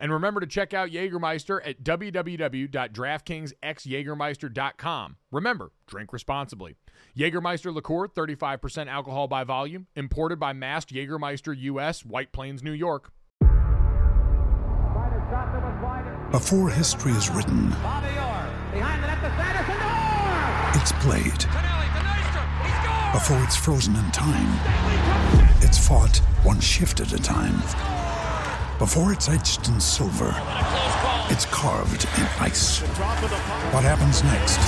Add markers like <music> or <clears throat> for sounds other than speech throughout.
And remember to check out Jägermeister at www.draftkingsxjagermeister.com. Remember, drink responsibly. Jägermeister liqueur, 35% alcohol by volume, imported by Mast Jägermeister US, White Plains, New York. Before history is written, it's played. Before it's frozen in time, it's fought one shift at a time. Before it's etched in silver, it's carved in ice. What happens next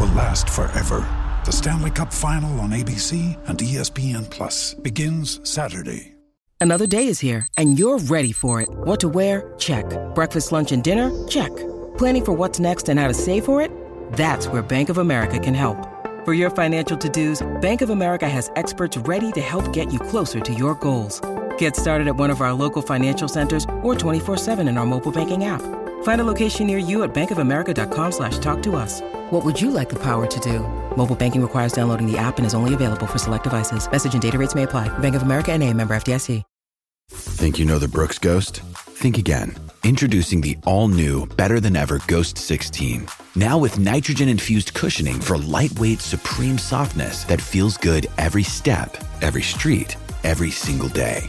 will last forever. The Stanley Cup Final on ABC and ESPN Plus begins Saturday. Another day is here, and you're ready for it. What to wear? Check. Breakfast, lunch, and dinner? Check. Planning for what's next and how to save for it? That's where Bank of America can help. For your financial to-dos, Bank of America has experts ready to help get you closer to your goals. Get started at one of our local financial centers or 24-7 in our mobile banking app. Find a location near you at bankofamerica.com slash talk to us. What would you like the power to do? Mobile banking requires downloading the app and is only available for select devices. Message and data rates may apply. Bank of America and a member FDIC. Think you know the Brooks Ghost? Think again. Introducing the all new, better than ever Ghost 16. Now with nitrogen infused cushioning for lightweight, supreme softness that feels good every step, every street, every single day.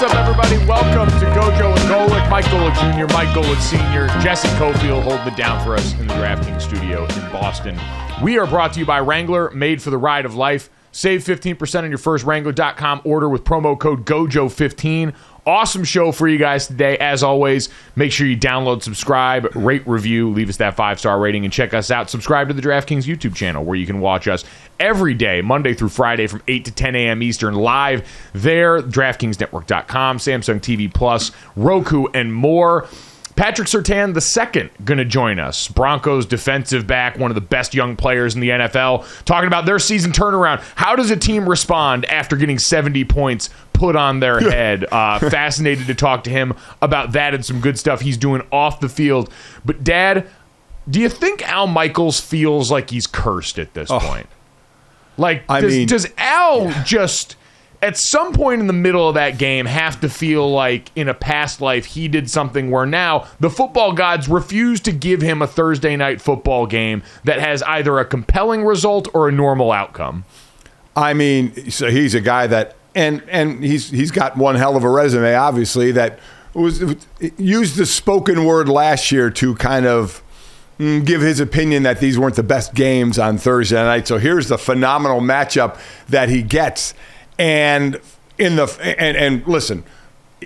What's up, everybody? Welcome to Gojo and Golic. Mike Golic Jr., Mike Golic Sr., Jesse Cofield holding it down for us in the DraftKings studio in Boston. We are brought to you by Wrangler, made for the ride of life. Save 15% on your first Wrangler.com order with promo code GOJO15. Awesome show for you guys today. As always, make sure you download, subscribe, rate, review, leave us that five star rating, and check us out. Subscribe to the DraftKings YouTube channel where you can watch us every day, Monday through Friday from 8 to 10 a.m. Eastern, live there, DraftKingsNetwork.com, Samsung TV Plus, Roku, and more. Patrick Surtain II going to join us. Broncos defensive back, one of the best young players in the NFL, talking about their season turnaround. How does a team respond after getting 70 points put on their <laughs> head? Uh, fascinated to talk to him about that and some good stuff he's doing off the field. But, Dad, do you think Al Michaels feels like he's cursed at this point? Like, I does, mean- does Al just at some point in the middle of that game have to feel like in a past life he did something where now the football gods refuse to give him a Thursday night football game that has either a compelling result or a normal outcome? I mean, so he's a guy that, and and he's he's got one hell of a resume, obviously. That was used the spoken word last year to kind of Mm, give his opinion that these weren't the best games on Thursday night. So here's the phenomenal matchup that he gets, and in the and and listen.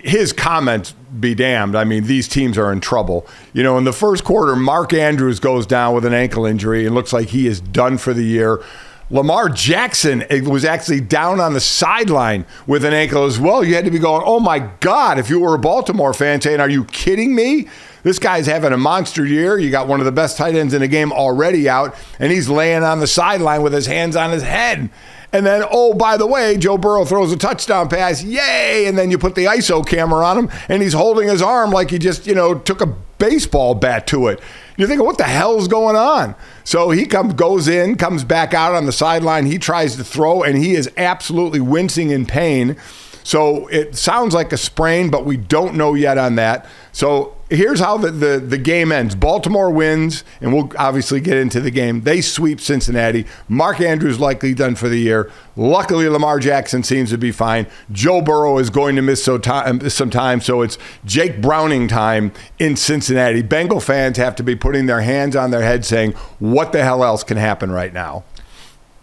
His comments be damned. I mean, these teams are in trouble. You know, in the first quarter, Mark Andrews goes down with an ankle injury and looks like he is done for the year. Lamar Jackson eh, was actually down on the sideline with an ankle as well. You had to be going, oh my God, if you were a Baltimore fan saying, are you kidding me? This guy's having a monster year. You got one of the best tight ends in the game already out, and he's laying on the sideline with his hands on his head. And then, oh, by the way, Joe Burrow throws a touchdown pass. Yay! And then you put the ISO camera on him, and he's holding his arm like he just, you know, took a baseball bat to it. You're thinking, what the hell's going on? So he comes, goes in, comes back out on the sideline. He tries to throw, and he is absolutely wincing in pain. So it sounds like a sprain, but we don't know yet on that. So here's how the, the, the game ends Baltimore wins, and we'll obviously get into the game. They sweep Cincinnati. Mark Andrews likely done for the year. Luckily, Lamar Jackson seems to be fine. Joe Burrow is going to miss so time, uh, some time, so it's Jake Browning time in Cincinnati. Bengal fans have to be putting their hands on their head saying, what the hell else can happen right now?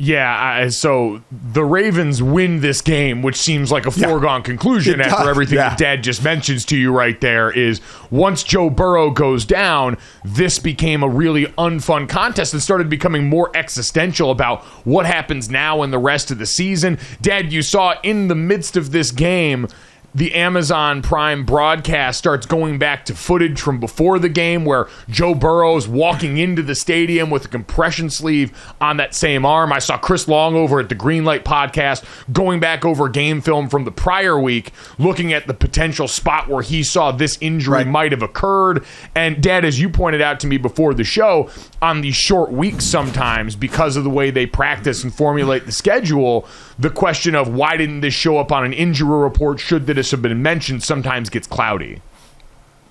Yeah, I, so the Ravens win this game, which seems like a Yeah. foregone conclusion after everything yeah. that Dad just mentions to you right there. Is once Joe Burrow goes down, this became a really unfun contest and started becoming more existential about what happens now and the rest of the season. Dad, you saw in the midst of this game the Amazon Prime broadcast starts going back to footage from before the game where Joe Burrow's walking into the stadium with a compression sleeve on that same arm. I saw Chris Long over at the Greenlight podcast going back over game film from the prior week, looking at the potential spot where he saw this injury Right. might have occurred. And Dad, as you pointed out to me before the show, on these short weeks sometimes, because of the way they practice and formulate the schedule, the question of why didn't this show up on an injury report, should this have been mentioned, sometimes gets cloudy.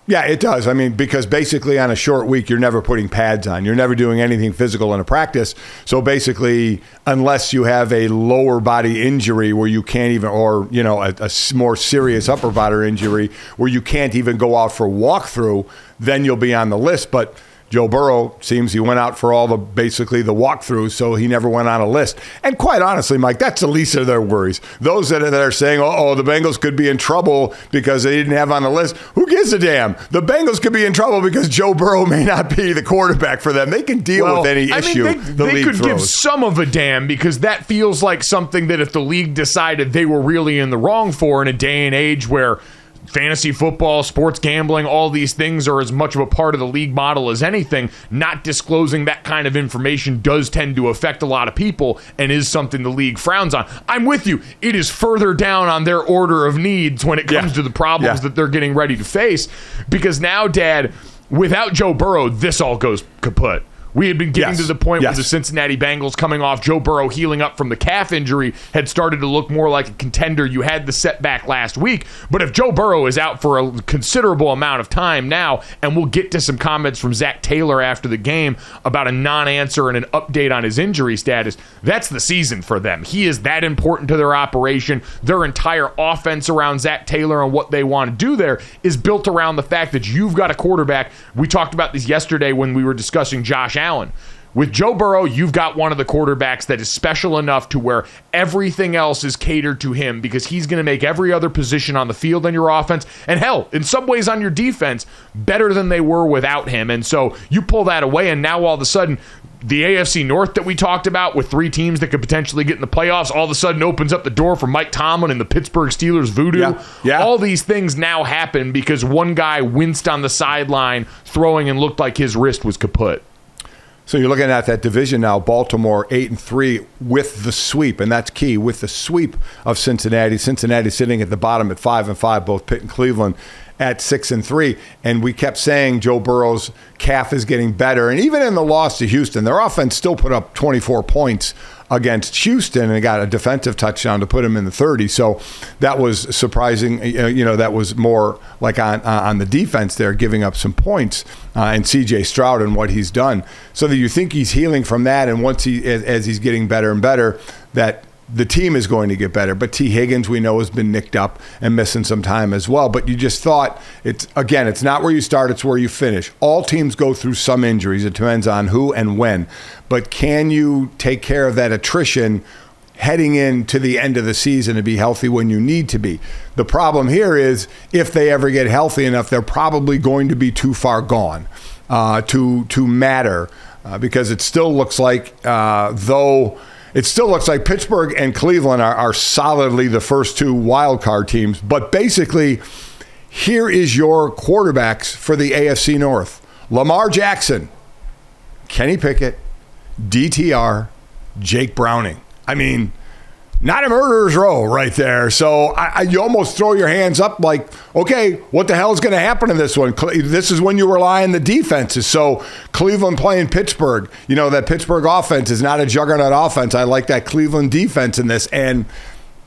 Yeah, it does. I mean, because basically on a short week, you're never putting pads on. You're never doing anything physical in a practice. So basically, unless you have a lower body injury where you can't even, or, you know, a more serious upper body injury where you can't even go out for walkthrough, then you'll be on the list. But Joe Burrow seems he went out for all the basically the walkthroughs, so he never went on a list. And quite honestly, Mike, that's the least of their worries. Those that are, that are saying, "Oh, oh, the Bengals could be in trouble because they didn't have on the list," who gives a damn? The Bengals could be in trouble because Joe Burrow <laughs> may not be the quarterback for them. They can deal with any I issue mean, they, the they could give some of a damn because that feels like something that if the league decided they were really in the wrong for in a day and age where fantasy football, sports gambling, all these things are as much of a part of the league model as anything, not disclosing that kind of information does tend to affect a lot of people and is something the league frowns on. I'm with you. It is further down on their order of needs when it comes Yeah. to the problems Yeah. that they're getting ready to face because now, Dad, without Joe Burrow, this all goes kaput. We had been getting Yes. to the point where the Cincinnati Bengals coming off Joe Burrow healing up from the calf injury had started to look more like a contender. You had the setback last week, but if Joe Burrow is out for a considerable amount of time now, and we'll get to some comments from Zac Taylor after the game about a non-answer and an update on his injury status, that's the season for them. He is that important to their operation. Their entire offense around Zac Taylor and what they want to do there is built around the fact that you've got a quarterback. We talked about this yesterday when we were discussing Josh Allen. With Joe Burrow, you've got one of the quarterbacks that is special enough to where everything else is catered to him because he's going to make every other position on the field on your offense and hell, in some ways on your defense, better than they were without him. And so you pull that away, and now all of a sudden, the AFC North that we talked about with three teams that could potentially get in the playoffs all of a sudden opens up the door for Mike Tomlin and the Pittsburgh Steelers voodoo. Yeah, yeah. All these things now happen because one guy winced on the sideline throwing and looked like his wrist was kaput. So you're looking at that division now, Baltimore eight and three with the sweep, and that's key with the sweep of Cincinnati. Cincinnati sitting at the bottom at five and five, both Pitt and Cleveland at six and three. And we kept saying Joe Burrow's calf is getting better. And even in the loss to Houston, their offense still put up 24 points against Houston and got a defensive touchdown to put him in the 30. So that was surprising. You know, that was more like on uh, on the defense there, giving up some points. Uh, and C.J. Stroud and what he's done, so that you think he's healing from that. And once he, as, as he's getting better and better, that the team is going to get better. But Tee Higgins, we know, has been nicked up and missing some time as well. But you just thought it's again, it's not where you start, it's where you finish. All teams go through some injuries. It depends on who and when. But can you take care of that attrition? heading into the end of the season to be healthy when you need to be. The problem here is if they ever get healthy enough, they're probably going to be too far gone uh, to to matter uh, because it still looks like uh, though. It still looks like Pittsburgh and Cleveland are, are solidly the first two wild card teams, but basically, here is your quarterbacks for the AFC North: Lamar Jackson, Kenny Pickett, DTR, Jake Browning. I mean, not a murderer's row right there. So I, I, you almost throw your hands up like, okay, what the hell is going to happen in this one? This is when you rely on the defenses. So Cleveland playing Pittsburgh, you know, that Pittsburgh offense is not a juggernaut offense. I like that Cleveland defense in this. And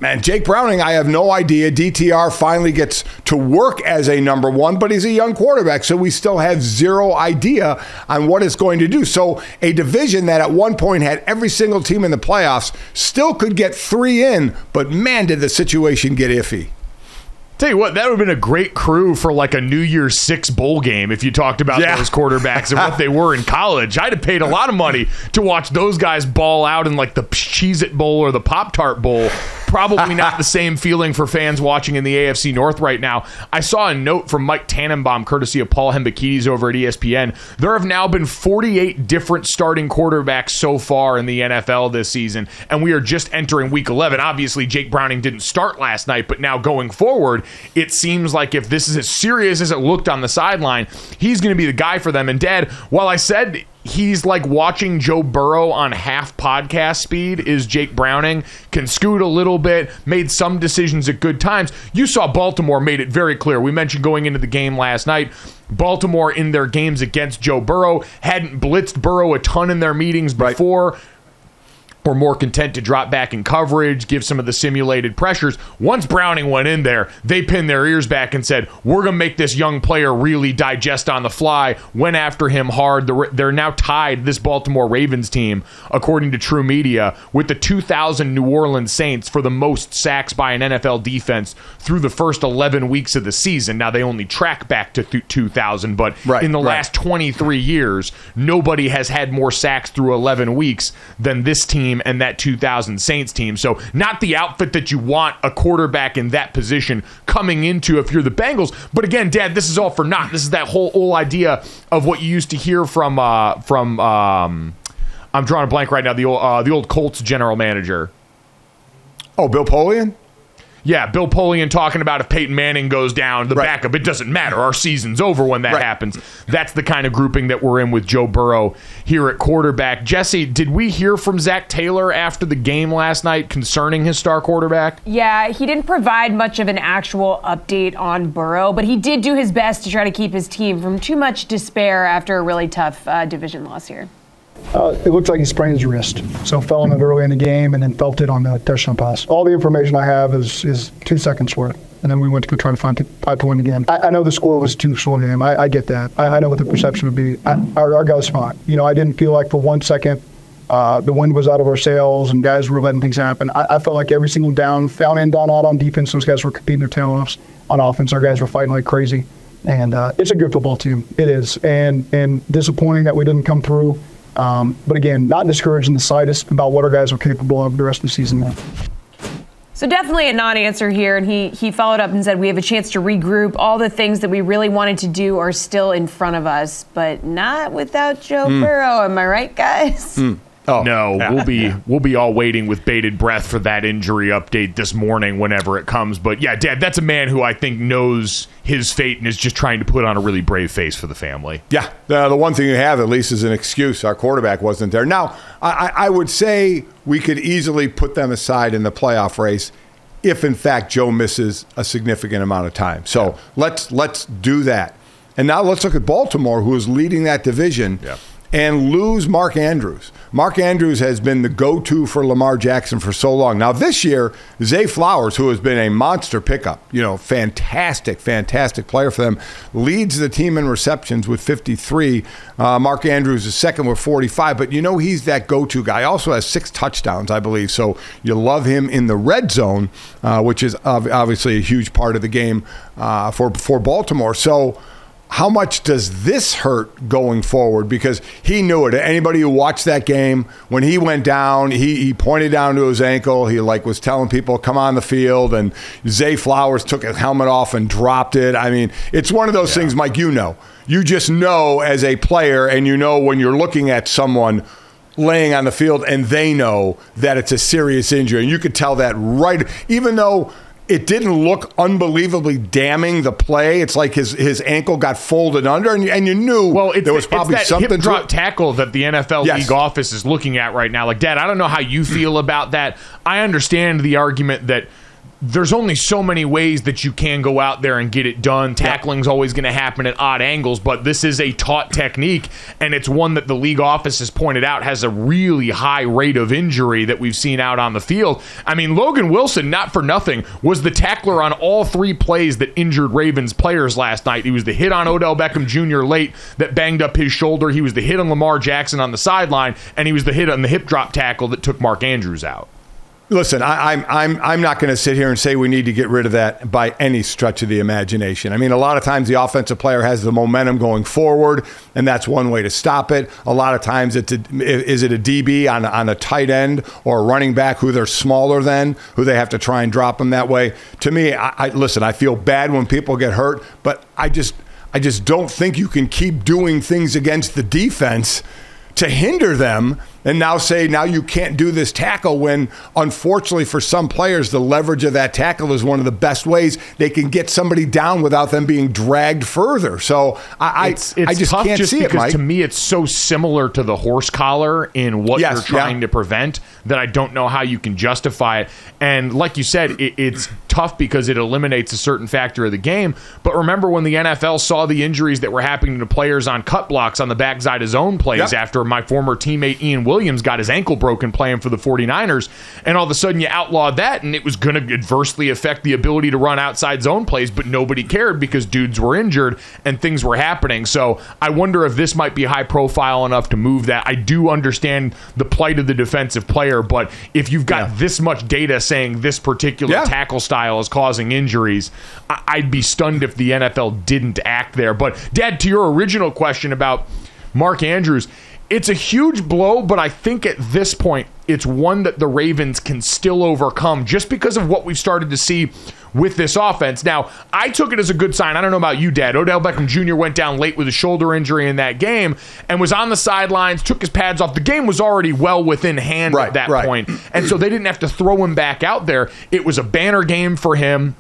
Man, Jake Browning, I have no idea. DTR finally gets to work as a number one, but he's a young quarterback, so we still have zero idea on what it's going to do. So, a division that at one point had every single team in the playoffs still could get three in, but man, did the situation get iffy. Tell you what, that would have been a great crew for like a New Year's Six bowl game if you talked about Yeah. those quarterbacks and what they <laughs> were in college. I'd have paid a lot of money to watch those guys ball out in like the Cheez It Bowl or the Pop Tart Bowl. Probably not the same feeling for fans watching in the AFC North right now. I saw a note from Mike Tannenbaum, courtesy of Paul Hembekides over at ESPN. There have now been 48 different starting quarterbacks so far in the NFL this season, and we are just entering week 11. Obviously, Jake Browning didn't start last night, but now going forward, it seems like if this is as serious as it looked on the sideline, he's going to be the guy for them. And, Dad, while I said he's like watching Joe Burrow on half podcast speed is Jake Browning, can scoot a little bit, made some decisions at good times. You saw Baltimore made it very clear. We mentioned going into the game last night. Baltimore in their games against Joe Burrow hadn't blitzed Burrow a ton in their meetings before or more content to drop back in coverage, give some of the simulated pressures. Once Browning went in there, they pinned their ears back and said, We're going to make this young player really digest on the fly. Went after him hard. They're- They're now tied, this Baltimore Ravens team, according to TruMedia, with the 2000 New Orleans Saints for the most sacks by an NFL defense through the first 11 weeks of the season. Now, they only track back to 2000, but Right, in the right. last 23 years, nobody has had more sacks through 11 weeks than this team and that 2000 Saints team. So, not the outfit that you want a quarterback in that position coming into if you're the Bengals. But again, Dad, this is all for naught. This is that whole, whole idea of what you used to hear from uh, from um, I'm drawing a blank right now. The old uh, the old Colts general manager. Oh, Bill Polian? Yeah, Bill Polian talking about if Peyton Manning goes down, the Right. backup, it doesn't matter. Our season's over when that Right. happens. That's the kind of grouping that we're in with Joe Burrow here at quarterback. Jesse, did we hear from Zac Taylor after the game last night concerning his star quarterback? Yeah, he didn't provide much of an actual update on Burrow, but he did do his best to try to keep his team from too much despair after a really tough uh, division loss here. Uh, it looks like he sprained his wrist, so fell on it early in the game and then felt it on the touchdown pass. All the information I have is, is two seconds worth, and then we went to go try to find five to win the game. I, I know the score was too short game. I, I get that. I, I know what the perception would be. I, our, our guy was fine. You know, I didn't feel like for one second uh, the wind was out of our sails and guys were letting things happen. I, I felt like every single down, down in, down out on defense, those guys were competing their tail offs. On offense, our guys were fighting like crazy. And uh, it's a good football team. It is. And, and disappointing that we didn't come through. Um, but again, not discouraged in the slightest about what our guys are capable of the rest of the season now. So definitely a non-answer here, and he he followed up and said we have a chance to regroup. All the things that we really wanted to do are still in front of us, but not without Joe Burrow. Am I right, guys? Oh, No, yeah. we'll be we'll be all waiting with bated breath for that injury update this morning whenever it comes. But yeah, Dad, that's a man who I think knows his fate and is just trying to put on a really brave face for the family. Yeah, the, the one thing you have at least is an excuse. Our quarterback wasn't there. Now, I, I I would say we could easily put them aside in the playoff race if, in fact, Joe misses a significant amount of time. So let's let's do that. And now let's look at Baltimore, who is leading that division. Yeah. And lose Mark Andrews. Mark Andrews has been the go to for Lamar Jackson for so long. Now, this year, Zay Flowers, who has been a monster pickup, you know, fantastic, fantastic player for them, leads the team in receptions with 53. Uh, Mark Andrews is second with 45, but you know, he's that go to guy. Also has six touchdowns, I believe. So you love him in the red zone, uh, which is ob- obviously a huge part of the game uh, for, for Baltimore. So, how much does this hurt going forward? Because he knew it. Anybody who watched that game, when he went down, he, he pointed down to his ankle. He like was telling people, "Come on the field." And Zay Flowers took his helmet off and dropped it. I mean, it's one of those things, Mike. You know, you just know as a player, and you know when you're looking at someone laying on the field, and they know that it's a serious injury, and you could tell that right, even though it didn't look unbelievably damning the play. It's like his his ankle got folded under, and you, and you knew Well, it's, there was probably something hip drop tackle that the NFL Yes. league office is looking at right now. Like, Dad, I don't know how you feel about that. I understand the argument that there's only so many ways that you can go out there and get it done. Tackling's always going to happen at odd angles, but this is a taught technique, and it's one that the league office has pointed out has a really high rate of injury that we've seen out on the field. I mean, Logan Wilson, not for nothing, was the tackler on all three plays that injured Ravens players last night. He was the hit on Odell Beckham Jr. late that banged up his shoulder. He was the hit on Lamar Jackson on the sideline, and he was the hit on the hip drop tackle that took Mark Andrews out. Listen, I, I'm I'm I'm not going to sit here and say we need to get rid of that by any stretch of the imagination. I mean, a lot of times the offensive player has the momentum going forward, and that's one way to stop it. A lot of times, it's a, is it a DB on on a tight end or a running back who they're smaller than, who they have to try and drop them that way. To me, I, I listen. I feel bad when people get hurt, but I just I just don't think you can keep doing things against the defense to hinder them and now say now you can't do this tackle when unfortunately for some players the leverage of that tackle is one of the best ways they can get somebody down without them being dragged further so i it's, it's I, just tough can't just see because it Mike. to me it's so similar to the horse collar in what Yes, you're trying yeah. to prevent that i don't know how you can justify it and like you said it, it's tough because it eliminates a certain factor of the game but remember when the nfl saw the injuries that were happening to players on cut blocks on the backside of zone plays Yep. after my former teammate ian williams got his ankle broken playing for the 49ers and all of a sudden you outlawed that and it was going to adversely affect the ability to run outside zone plays but nobody cared because dudes were injured and things were happening so i wonder if this might be high profile enough to move that i do understand the plight of the defensive player but if you've got Yeah. this much data saying this particular Yeah. tackle style is causing injuries I- i'd be stunned if the nfl didn't act there but dad to your original question about Mark Andrews. It's a huge blow, but I think at this point, it's one that the Ravens can still overcome just because of what we've started to see with this offense. Now, I took it as a good sign. I don't know about you, Dad. Odell Beckham Jr. went down late with a shoulder injury in that game and was on the sidelines, took his pads off. The game was already well within hand Right, at that right. point, And so they didn't have to throw him back out there. It was a banner game for him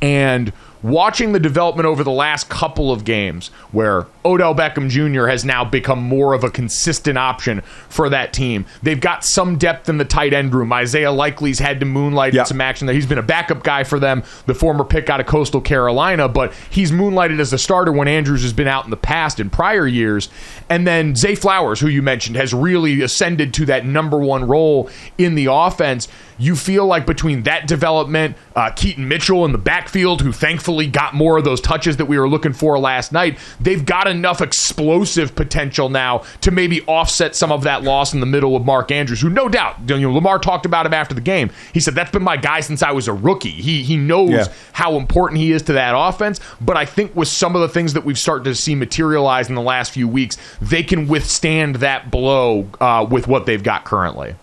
and watching the development over the last couple of games where Odell Beckham Jr. has now become more of a consistent option for that team. They've got some depth in the tight end room. Isaiah Likely's had to moonlight in some action there. He's been a backup guy for them, the former pick out of Coastal Carolina, but he's moonlighted as a starter when Andrews has been out in the past in prior years. And then Zay Flowers, who you mentioned, has really ascended to that number one role in the offense. You feel like between that development, uh, Keaton Mitchell in the backfield, who thankfully got more of those touches that we were looking for last night, they've got enough explosive potential now to maybe offset some of that loss in the middle of Mark Andrews, who no doubt, you know, Lamar talked about him after the game. He said, That's been my guy since I was a rookie. He, he knows Yeah. how important he is to that offense. But I think with some of the things that we've started to see materialize in the last few weeks, they can withstand that blow uh, with what they've got currently.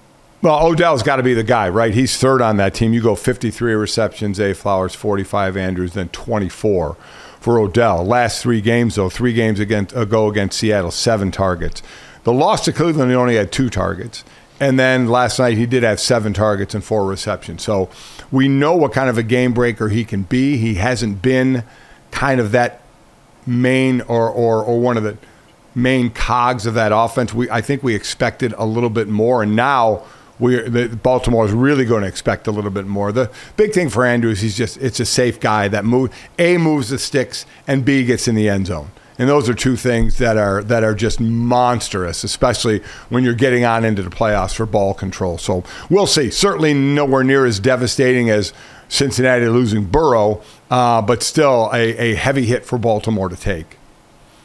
Well, Odell's got to be the guy, right? He's third on that team. You go 53 receptions, A. Flowers 45, Andrews, then 24 for Odell. Last three games, though, three games against, ago against Seattle, seven targets. The loss to Cleveland, he only had two targets. And then last night, he did have seven targets and four receptions. So we know what kind of a game breaker he can be. He hasn't been kind of that main or, or, or one of the main cogs of that offense. We I think we expected a little bit more, and now we Baltimore is really going to expect a little bit more. The big thing for Andrews, is he's just it's a safe guy that move a moves the sticks and b gets in the end zone. And those are two things that are that are just monstrous, especially when you're getting on into the playoffs for ball control. So we'll see. Certainly nowhere near as devastating as Cincinnati losing Burrow, uh, but still a, a heavy hit for Baltimore to take.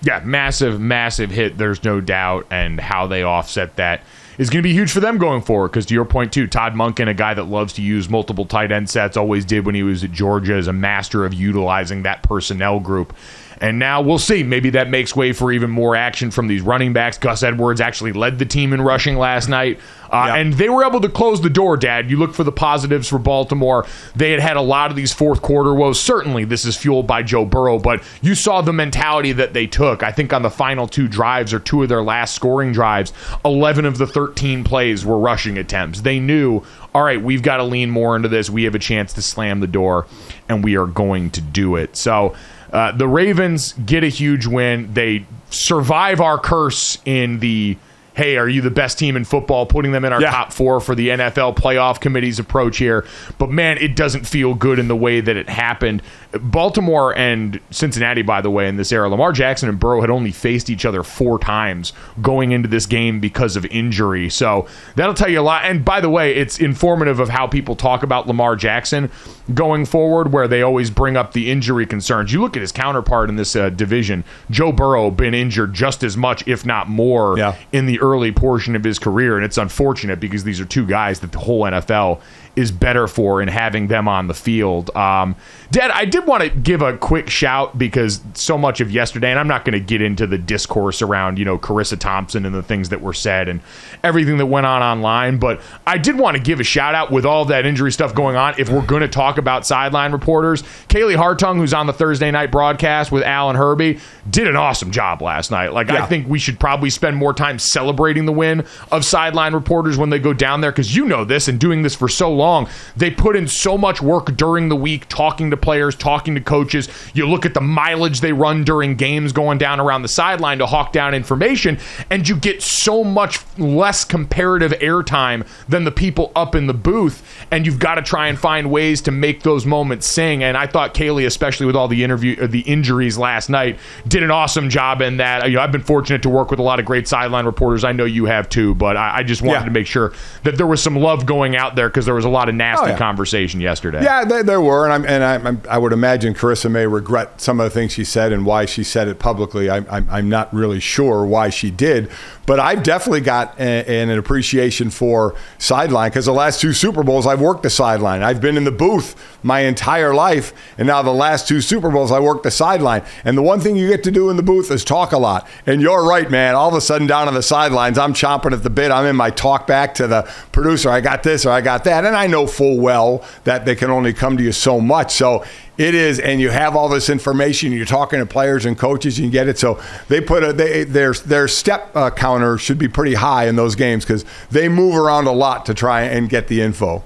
Yeah, massive, massive hit. There's no doubt, and how they offset that is going to be huge for them going forward. Because to your point too, Todd Monken, a guy that loves to use multiple tight end sets, always did when he was at Georgia, is a master of utilizing that personnel group. And now we'll see. Maybe that makes way for even more action from these running backs. Gus Edwards actually led the team in rushing last night. Uh, Yeah. And they were able to close the door, Dad. You look for the positives for Baltimore. They had had a lot of these fourth quarter woes. Certainly, this is fueled by Joe Burrow, but you saw the mentality that they took. I think on the final two drives or two of their last scoring drives, 11 of the 13 plays were rushing attempts. They knew, all right, we've got to lean more into this. We have a chance to slam the door, and we are going to do it. So, uh, the Ravens get a huge win. They survive our curse in the hey, are you the best team in football? Putting them in our Yeah. top four for the NFL playoff committee's approach here. But man, it doesn't feel good in the way that it happened. Baltimore and Cincinnati, by the way, in this era, Lamar Jackson and Burrow had only faced each other four times going into this game because of injury. So that'll tell you a lot. And by the way, it's informative of how people talk about Lamar Jackson going forward, where they always bring up the injury concerns. You look at his counterpart in this uh, division, Joe Burrow, been injured just as much, if not more, Yeah. in the early portion of his career. And it's unfortunate because these are two guys that the whole NFL is better for in having them on the field. Um, Dad, I did want to give a quick shout because so much of yesterday, and I'm not going to get into the discourse around, you know, Charissa Thompson and the things that were said and everything that went on online, but I did want to give a shout out with all that injury stuff going on. If we're going to talk about sideline reporters, Kaylee Hartung, who's on the Thursday night broadcast with Alan Herbie, did an awesome job last night. Like, I think we should probably spend more time celebrating the win of sideline reporters when they go down there because you know this and doing this for so long. They put in so much work during the week talking to players, talking to coaches. You look at the mileage they run during games going down around the sideline to hawk down information, and you get so much less comparative airtime than the people up in the booth. And you've got to try and find ways to make those moments sing. And I thought Kaylee, especially with all the interview, uh, the injuries last night, did an awesome job in that. You know, I've been fortunate to work with a lot of great sideline reporters. I know you have too, but I, I just wanted Yeah. to make sure that there was some love going out there because there was a lot of nasty Oh, yeah. conversation yesterday. Yeah, there, there were, and I'm and I, I'm, I would imagine Charissa may regret some of the things she said and why she said it publicly. I, I'm, I'm not really sure why she did, but I've definitely got a, an appreciation for sideline because the last two Super Bowls I've worked the sideline. I've been in the booth my entire life, and now the last two Super Bowls I worked the sideline. And the one thing you get to do in the booth is talk a lot. And you're right, man. All of a sudden down on the sidelines, I'm chomping at the bit. I'm in my talk back to the producer. I got this or I got that, and I know full well that they can only come to you so much. So it is, and you have all this information. You're talking to players and coaches, you can get it. So they put a they their their step uh, counter should be pretty high in those games because they move around a lot to try and get the info.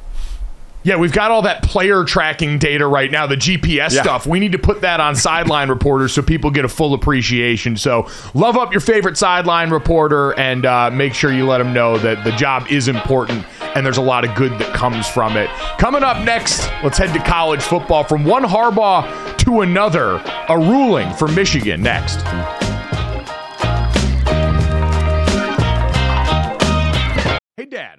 Yeah, we've got all that player tracking data right now, the GPS Yeah. stuff. We need to put that on sideline reporters so people get a full appreciation. So, love up your favorite sideline reporter and uh, make sure you let them know that the job is important and there's a lot of good that comes from it. Coming up next, let's head to college football from one Harbaugh to another. A ruling for Michigan next. Hey, Dad,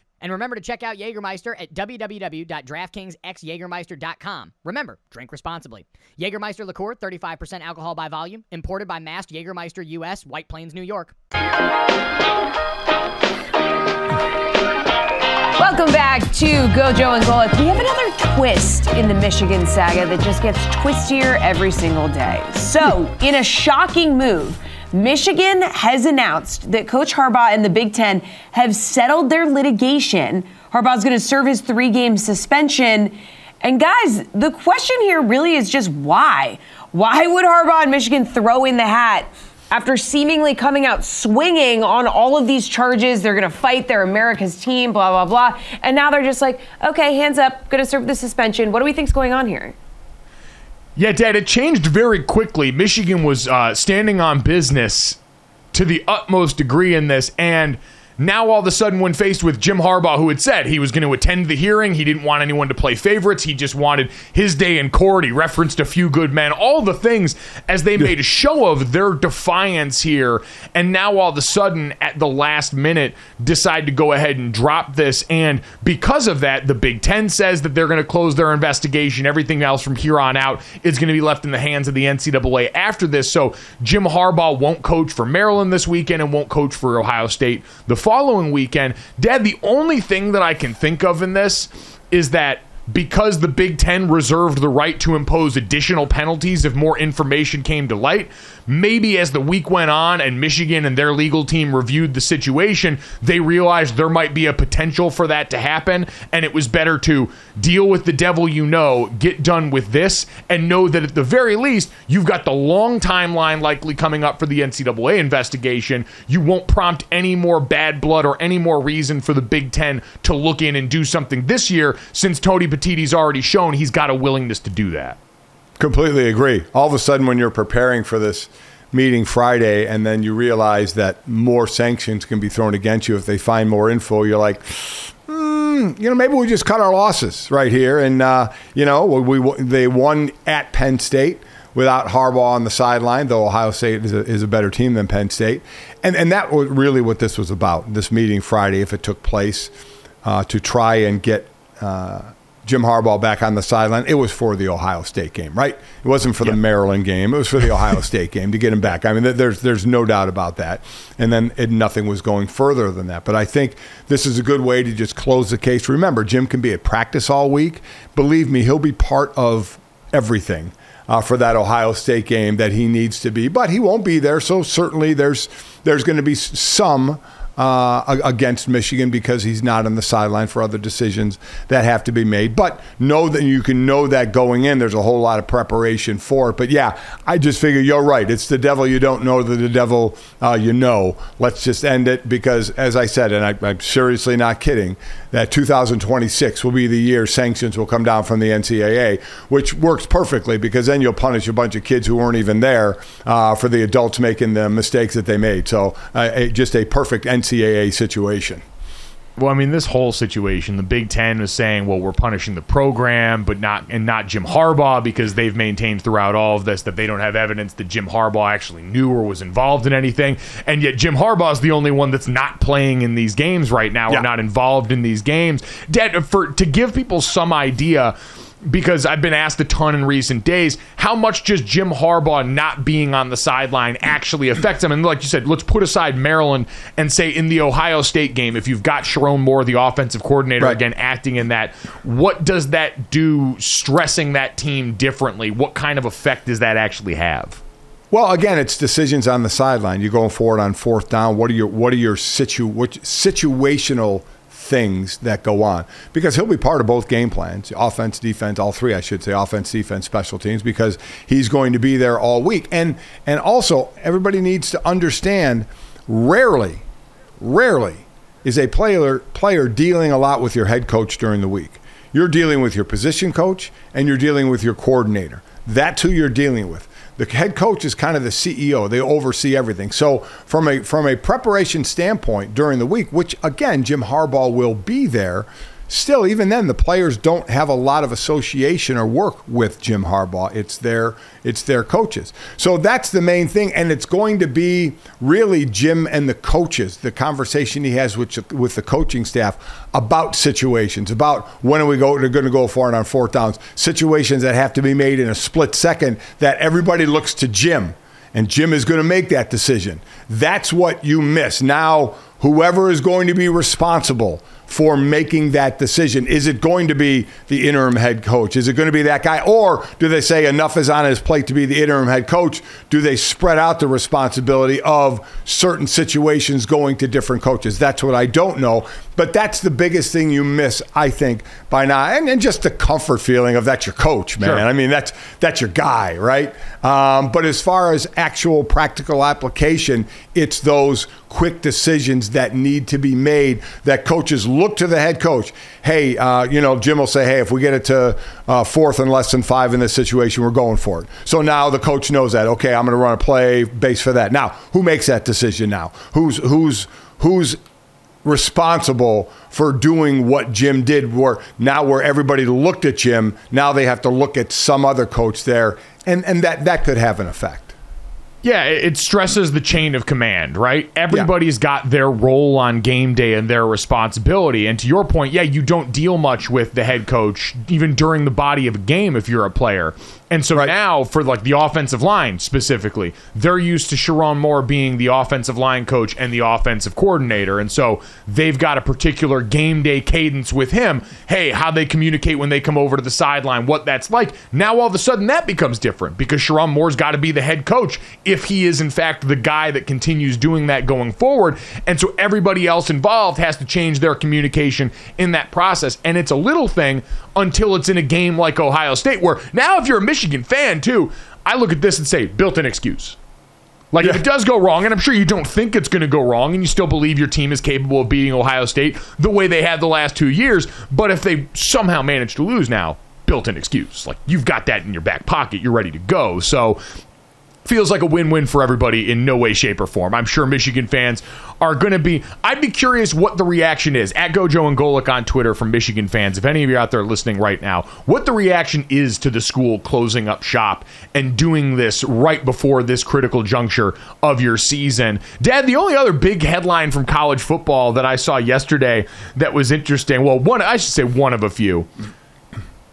And remember to check out Jägermeister at www.draftkingsxjagermeister.com. Remember, drink responsibly. Jägermeister liqueur, 35% alcohol by volume, imported by Mast Jägermeister US, White Plains, New York. Welcome back to Gojo and Golic. We have another twist in the Michigan saga that just gets twistier every single day. So, in a shocking move, Michigan has announced that Coach Harbaugh and the Big Ten have settled their litigation. Harbaugh's going to serve his three game suspension. And guys, the question here really is just why? Why would Harbaugh and Michigan throw in the hat after seemingly coming out swinging on all of these charges? They're going to fight, they're America's team, blah, blah, blah. And now they're just like, okay, hands up, going to serve the suspension. What do we think's going on here? Yeah, Dad, it changed very quickly. Michigan was uh, standing on business to to the utmost degree in this. And now, all of a sudden, when faced with Jim Harbaugh, who had said he was going to attend the hearing, he didn't want anyone to play favorites. He just wanted his day in court. He referenced a few good men, all the things as they made a show of their defiance here. And now, all of a sudden, at the last minute, decide to go ahead and drop this. And because of that, the Big Ten says that they're going to close their investigation. Everything else from here on out is going to be left in the hands of the NCAA after this. So, Jim Harbaugh won't coach for Maryland this weekend and won't coach for Ohio State the following weekend. Dad, the only thing that I can think of in this is that because the Big Ten reserved the right to impose additional penalties if more information came to light, maybe as the week went on and Michigan and their legal team reviewed the situation, they realized there might be a potential for that to happen. And it was better to deal with the devil you know, get done with this, and know that at the very least, you've got the long timeline likely coming up for the NCAA investigation. You won't prompt any more bad blood or any more reason for the Big Ten to look in and do something this year since Tony Petitti's already shown he's got a willingness to do that. Completely agree. All of a sudden, when you're preparing for this meeting Friday, and then you realize that more sanctions can be thrown against you if they find more info, you're like, hmm, you know, maybe we just cut our losses right here. And uh, you know, we, we they won at Penn State without Harbaugh on the sideline, though Ohio State is a, is a better team than Penn State. And and that was really what this was about. This meeting Friday, if it took place, uh, to try and get. Uh, Jim Harbaugh back on the sideline. It was for the Ohio State game, right? It wasn't for the Maryland game. It was for the Ohio <laughs> State game to get him back. I mean, there's there's no doubt about that. And then it, nothing was going further than that. But I think this is a good way to just close the case. Remember, Jim can be at practice all week. Believe me, he'll be part of everything. Uh, for that Ohio State game that he needs to be, but he won't be there. So certainly there's there's going to be some uh, against Michigan because he's not on the sideline for other decisions that have to be made. But know that you can know that going in, there's a whole lot of preparation for it. But yeah, I just figure you're right. It's the devil you don't know, that the devil uh, you know. Let's just end it because, as I said, and I, I'm seriously not kidding, that 2026 will be the year sanctions will come down from the NCAA, which works perfectly because then you'll punish a bunch of kids who weren't even there uh, for the adults making the mistakes that they made. So uh, just a perfect NCAA situation. Well, I mean, this whole situation, the Big Ten was saying, "Well, we're punishing the program, but not and not Jim Harbaugh because they've maintained throughout all of this that they don't have evidence that Jim Harbaugh actually knew or was involved in anything." And yet, Jim Harbaugh is the only one that's not playing in these games right now Yeah. or not involved in these games. Dad, for to give people some idea because I've been asked a ton in recent days, how much just Jim Harbaugh not being on the sideline actually affects him? And like you said, let's put aside Maryland and say in the Ohio State game, if you've got Sherrone Moore, the offensive coordinator, Right. again acting in that, what does that do stressing that team differently? What kind of effect does that actually have? Well, again, it's decisions on the sideline. You're going forward on fourth down. What are your what are your situ what, situational things that go on? Because he'll be part of both game plans, offense, defense, all three, I should say, offense, defense, special teams, because he's going to be there all week. And and also everybody needs to understand. Rarely, rarely is a player player dealing a lot with your head coach during the week. You're dealing with your position coach and you're dealing with your coordinator. That's who you're dealing with. The head coach is kind of the CEO. They oversee everything. So from a from a preparation standpoint during the week, which again Jim Harbaugh will be there, still even then the players don't have a lot of association or work with Jim Harbaugh. It's their it's their coaches. So that's the main thing and it's going to be really Jim and the coaches, the conversation he has with with the coaching staff about situations, about when are we go, going to go for it on fourth downs, situations that have to be made in a split second that everybody looks to Jim and Jim is going to make that decision. That's what you miss. Now, whoever is going to be responsible for making that decision, is it going to be the interim head coach? Is it going to be that guy? Or do they say enough is on his plate to be the interim head coach? Do they spread out the responsibility of certain situations going to different coaches? That's what I don't know. But that's the biggest thing you miss, I think, by now. And, and just the comfort feeling of that's your coach, man. Sure. I mean, that's that's your guy, right? Um, but as far as actual practical application, it's those quick decisions that need to be made that coaches look to the head coach. Hey, uh, you know, Jim will say, hey, if we get it to uh, fourth and less than five in this situation, we're going for it. So now the coach knows that. Okay, I'm going to run a play based for that. Now, who makes that decision now? Who's who's who's responsible for doing what Jim did where now where everybody looked at Jim, now they have to look at some other coach there and and that that could have an effect. Yeah, it stresses the chain of command, right? Everybody's yeah. got their role on game day and their responsibility. And to your point, yeah, you don't deal much with the head coach even during the body of a game if you're a player. And so right. now, for like the offensive line specifically, they're used to Sherrone Moore being the offensive line coach and the offensive coordinator. And so they've got a particular game day cadence with him. Hey, how they communicate when they come over to the sideline, what that's like. Now, all of a sudden, that becomes different because Sherrone Moore's got to be the head coach if he is, in fact, the guy that continues doing that going forward. And so everybody else involved has to change their communication in that process. And it's a little thing until it's in a game like Ohio State, where now if you're a Michigan fan too, I look at this and say, built in excuse. Like yeah. if it does go wrong, and I'm sure you don't think it's going to go wrong, and you still believe your team is capable of beating Ohio State the way they have the last two years, but if they somehow manage to lose now, built-in excuse. Like you've got that in your back pocket, you're ready to go. So feels like a win-win for everybody in no way shape or form. I'm sure michigan fans are going to be i'd be curious what the reaction is. At gojo and Golic on twitter from michigan fans. If any of you out there listening right now what the reaction is to the school closing up shop and doing this right before this critical juncture of your season. Dad the only other big headline from college football that i saw yesterday that was interesting well one i should say one of a few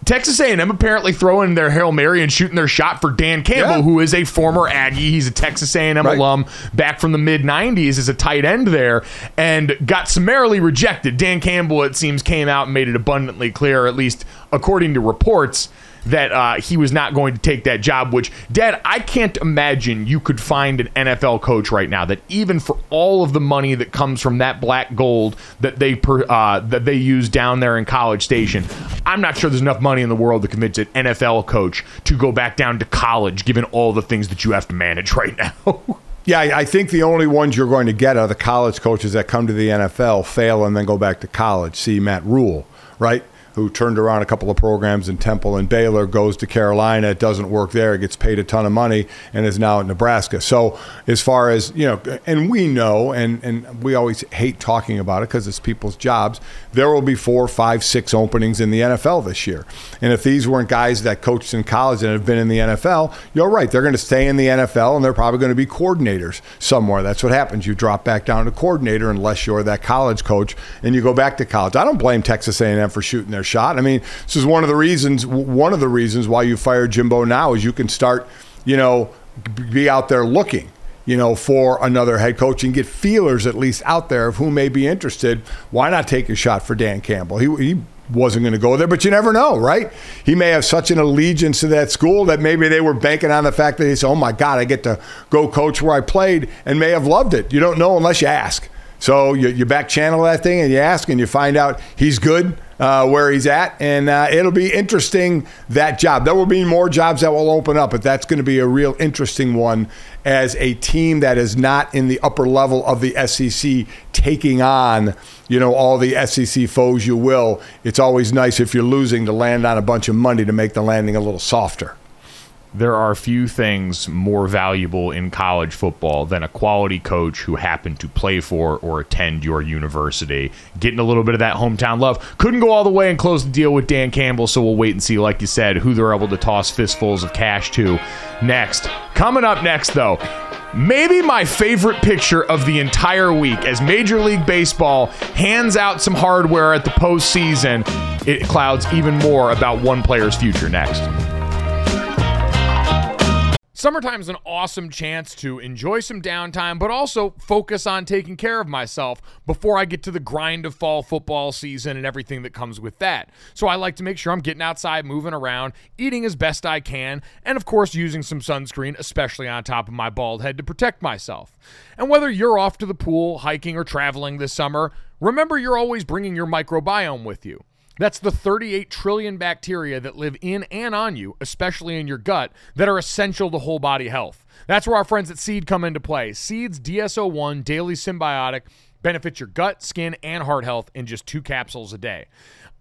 Texas A&M apparently throwing their hail mary and shooting their shot for Dan Campbell, yeah. who is a former Aggie. He's a Texas A&M right. alum back from the mid '90s as a tight end there, and got summarily rejected. Dan Campbell, it seems, came out and made it abundantly clear, at least according to reports, that uh, he was not going to take that job. Which, Dad, I can't imagine you could find an NFL coach right now that even for all of the money that comes from that black gold that they uh, that they use down there in College Station, I'm not sure there's enough money in the world to convince an NFL coach to go back down to college, given all the things that you have to manage <laughs> right now. Yeah, I think the only ones you're going to get are the college coaches that come to the NFL, fail, and then go back to college. See Matt Rhule, right? Who turned around a couple of programs in Temple and Baylor, goes to Carolina. It doesn't work there. Gets paid a ton of money and is now at Nebraska. So as far as you know, and we know, and and we always hate talking about it because it's people's jobs. There will be four, five, six openings in the NFL this year. And if these weren't guys that coached in college and have been in the NFL, you're right. They're going to stay in the NFL and they're probably going to be coordinators somewhere. That's what happens. You drop back down to coordinator unless you're that college coach and you go back to college. I don't blame Texas A&M for shooting their shot. I mean, this is one of the reasons. One of the reasons why you fired Jimbo now is you can start, you know, be out there looking you know, for another head coach and get feelers at least out there of who may be interested. Why not take a shot for Dan Campbell? He, he wasn't going to go there, but you never know, right? He may have such an allegiance to that school that maybe they were banking on the fact that he said, oh my God, I get to go coach where I played and may have loved it. You don't know unless you ask. So you, you back channel that thing and you ask and you find out he's good uh, where he's at, and uh, it'll be interesting that job. There will be more jobs that will open up, but that's going to be a real interesting one as a team that is not in the upper level of the SEC taking on, you know, all the SEC foes you will. It's always nice if you're losing to land on a bunch of money to make the landing a little softer there are few things more valuable in college football than a quality coach who happened to play for or attend your university. Getting a little bit of that hometown love. Couldn't go all the way and close the deal with Dan Campbell, so we'll wait and see, like you said, who they're able to toss fistfuls of cash to next. Coming up next, though, maybe my favorite picture of the entire week as Major League Baseball hands out some hardware at the postseason. It clouds even more about one player's future next. Summertime is an awesome chance to enjoy some downtime, but also focus on taking care of myself before I get to the grind of fall football season and everything that comes with that. So I like to make sure I'm getting outside, moving around, eating as best I can, and of course using some sunscreen, especially on top of my bald head to protect myself. And whether you're off to the pool, hiking, or traveling this summer, remember you're always bringing your microbiome with you. That's the 38 trillion bacteria that live in and on you, especially in your gut, that are essential to whole body health. That's where our friends at Seed come into play. Seed's DS-01 Daily Synbiotic benefits your gut, skin, and heart health in just two capsules a day.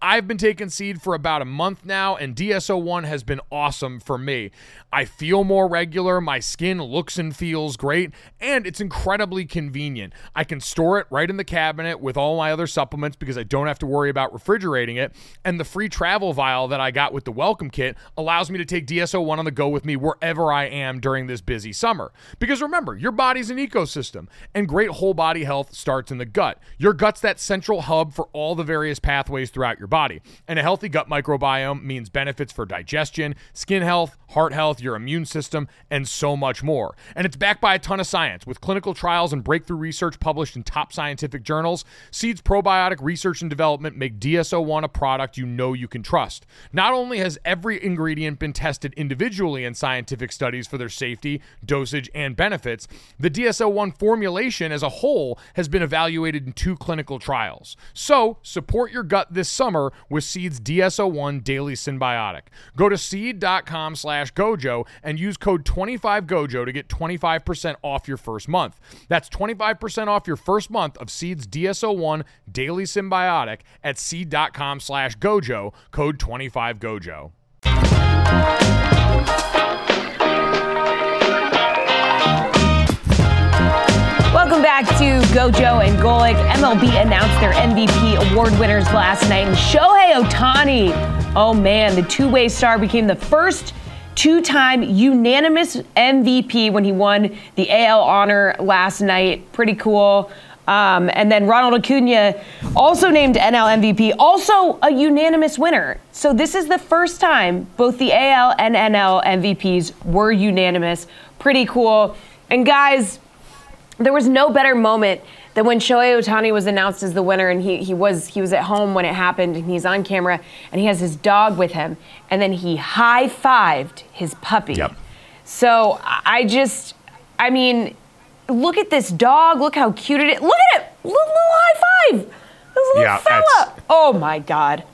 I've been taking seed for about a month now, and DS-01 has been awesome for me. I feel more regular, my skin looks and feels great, and it's incredibly convenient. I can store it right in the cabinet with all my other supplements because I don't have to worry about refrigerating it. And the free travel vial that I got with the welcome kit allows me to take DS-01 on the go with me wherever I am during this busy summer. Because remember, your body's an ecosystem, and great whole body health starts in the gut. Your gut's that central hub for all the various pathways throughout your body. And a healthy gut microbiome means benefits for digestion, skin health, heart health, your immune system, and so much more. And it's backed by a ton of science with clinical trials and breakthrough research published in top scientific journals. Seed's probiotic research and development make DS-01 a product you know you can trust. Not only has every ingredient been tested individually in scientific studies for their safety, dosage, and benefits, the DS-01 formulation as a whole has been evaluated in two clinical trials. So, support your gut this summer with Seed's DS-01 Daily Synbiotic. Go to seed.com slash gojo and use code 25gojo to get 25% off your first month. That's 25% off your first month of Seed's DS-01 Daily Synbiotic at seed.com slash gojo, code 25gojo. Welcome back to Gojo and Golic. MLB announced their MVP award winners last night. And Shohei Ohtani, oh man, the two way star became the first two time unanimous MVP when he won the AL honor last night. Pretty cool. Um, and then Ronald Acuna, also named NL MVP, also a unanimous winner. So this is the first time both the AL and NL MVPs were unanimous. Pretty cool. And guys, there was no better moment than when Shohei Ohtani was announced as the winner, and he, he was he was at home when it happened, and he's on camera, and he has his dog with him, and then he high fived his puppy. Yep. So I just, I mean, look at this dog. Look how cute it is. Look at it. Little, little high five. This little Yeah, fella. Oh my God.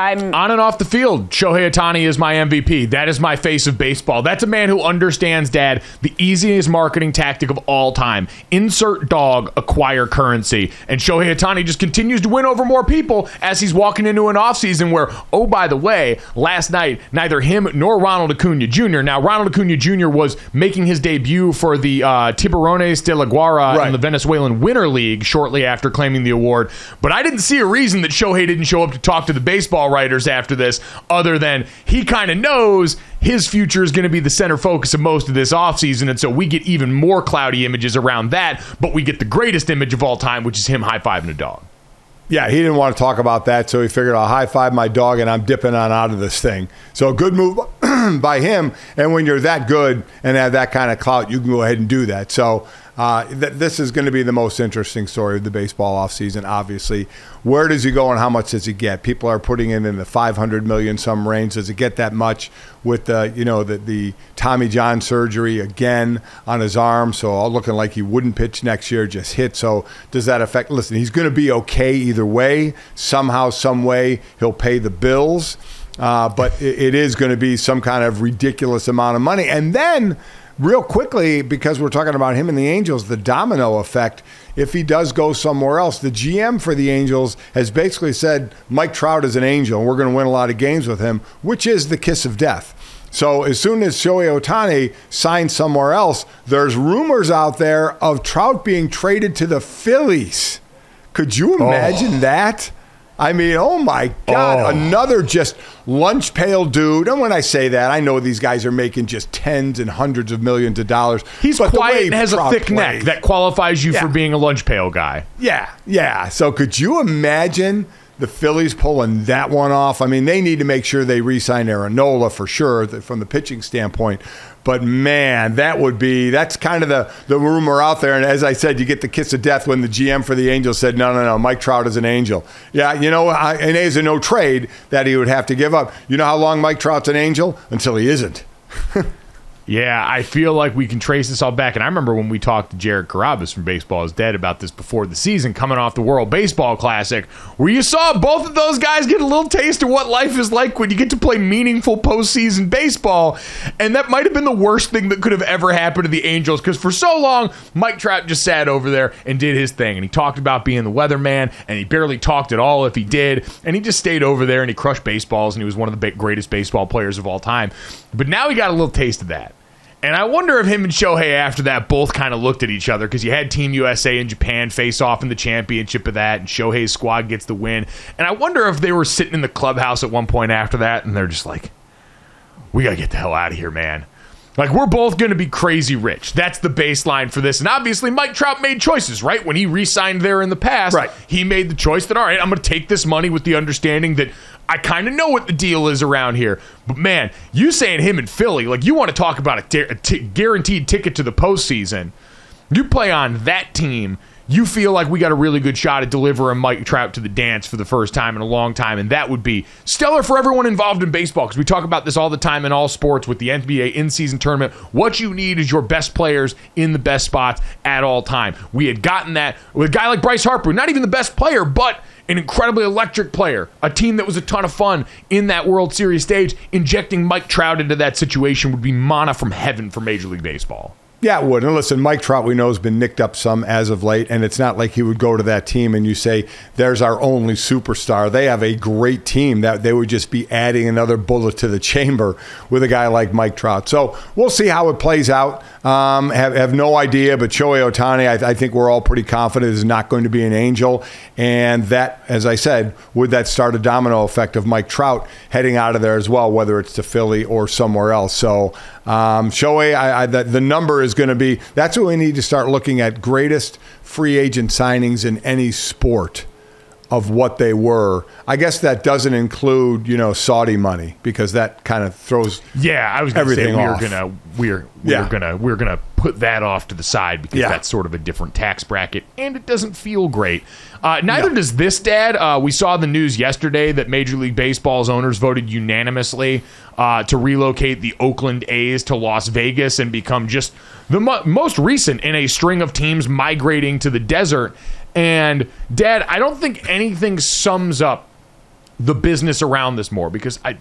I'm. On and off the field, Shohei Ohtani is my MVP. That is my face of baseball. That's a man who understands, Dad, the easiest marketing tactic of all time. Insert dog, acquire currency. And Shohei Ohtani just continues to win over more people as he's walking into an offseason where, oh, by the way, last night, neither him nor Ronald Acuna Jr. Now, Ronald Acuna Jr. was making his debut for the uh, Tiburones de La Guaira Right. in the Venezuelan Winter League shortly after claiming the award. But I didn't see a reason that Shohei didn't show up to talk to the baseball writers after this, other than he kind of knows his future is going to be the center focus of most of this offseason. And so we get even more cloudy images around that, but we get the greatest image of all time, which is him high fiving a dog. Yeah, he didn't want to talk about that, so he figured I'll high five my dog and I'm dipping on out of this thing. So good move <clears throat> by him. And when you're that good and have that kind of clout, you can go ahead and do that. So uh, th- this is going to be the most interesting story of the baseball offseason, obviously. Where does he go and how much does he get? People are putting it in the 500 million some range. Does it get that much with the, you know, the, the Tommy John surgery again on his arm? So all looking like he wouldn't pitch next year, just hit. So does that affect? Listen, he's going to be okay either way. Somehow, some way, he'll pay the bills. Uh, but it, it is going to be some kind of ridiculous amount of money. And then, real quickly, because we're talking about him and the Angels, the domino effect. If he does go somewhere else, the GM for the Angels has basically said Mike Trout is an angel, and we're going to win a lot of games with him, which is the kiss of death. So as soon as Shohei Ohtani signs somewhere else, there's rumors out there of Trout being traded to the Phillies. Could you oh. imagine that? I mean, oh my God, Oh. another just lunch pail dude. And when I say that, I know these guys are making just tens and hundreds of millions of dollars. He's quiet and has a thick neck that qualifies you Yeah. for being a lunch pail guy. yeah, yeah. So could you imagine the Phillies pulling that one off? I mean, they need to make sure they re-sign Aaron Nola for sure from the pitching standpoint. But man, that would be that's kind of the the rumor out there. And as I said, you get the kiss of death when the GM for the Angels said, "No, no, no, Mike Trout is an angel." Yeah, you know, I, and is a no trade that he would have to give up. You know how long Mike Trout's an angel until he isn't. <laughs> Yeah, I feel like we can trace this all back. And I remember when we talked to Jared Carrabis from Baseball is Dead about this before the season, coming off the World Baseball Classic, where you saw both of those guys get a little taste of what life is like when you get to play meaningful postseason baseball. And that might have been the worst thing that could have ever happened to the Angels because for so long, Mike Trout just sat over there and did his thing. And he talked about being the weatherman, and he barely talked at all if he did. And he just stayed over there and he crushed baseballs, and he was one of the greatest baseball players of all time. But now he got a little taste of that. And I wonder if him and Shohei after that both kind of looked at each other because you had Team USA and Japan face off in the championship of that, and Shohei's squad gets the win. And I wonder if they were sitting in the clubhouse at one point after that, and they're just like, "We gotta get the hell out of here, man." Like we're both going to be crazy rich. That's the baseline for this. And obviously, Mike Trout made choices, right? When he re-signed there in the past, Right. he made the choice that all right, I'm going to take this money with the understanding that I kind of know what the deal is around here. But man, you saying him in Philly, like you want to talk about a, ti- a ti- guaranteed ticket to the postseason. You play on that team. You feel like we got a really good shot at delivering Mike Trout to the dance for the first time in a long time, and that would be stellar for everyone involved in baseball because we talk about this all the time in all sports with the NBA in-season tournament. What you need is your best players in the best spots at all time. We had gotten that with a guy like Bryce Harper, not even the best player, but an incredibly electric player, a team that was a ton of fun in that World Series stage. Injecting Mike Trout into that situation would be manna from heaven for Major League Baseball. Yeah, it would. And listen, Mike Trout, we know, has been nicked up some as of late, and it's not like he would go to that team and you say, there's our only superstar. They have a great team that they would just be adding another bullet to the <laughs> chamber with a guy like Mike Trout. So we'll see how it plays out. Um, have, have no idea, but Shohei Ohtani, I, I think we're all pretty confident is not going to be an angel. And that, as I said, would that start a domino effect of Mike Trout heading out of there as well, whether it's to Philly or somewhere else. So um, Shohei, I, I, the, the number is going to be that's what we need to start looking at greatest free agent signings in any sport of what they were. I guess that doesn't include, you know, Saudi money because that kind of throws Yeah, I was going to say Everything we are gonna we're we're Yeah. gonna we're gonna put that off to the side because Yeah. that's sort of a different tax bracket and it doesn't feel great. Uh, neither No. does this, Dad. Uh, we saw the news yesterday that Major League Baseball's owners voted unanimously uh, to relocate the Oakland A's to Las Vegas and become just the mo- most recent in a string of teams migrating to the desert. And Dad, I don't think anything sums up the business around this more because I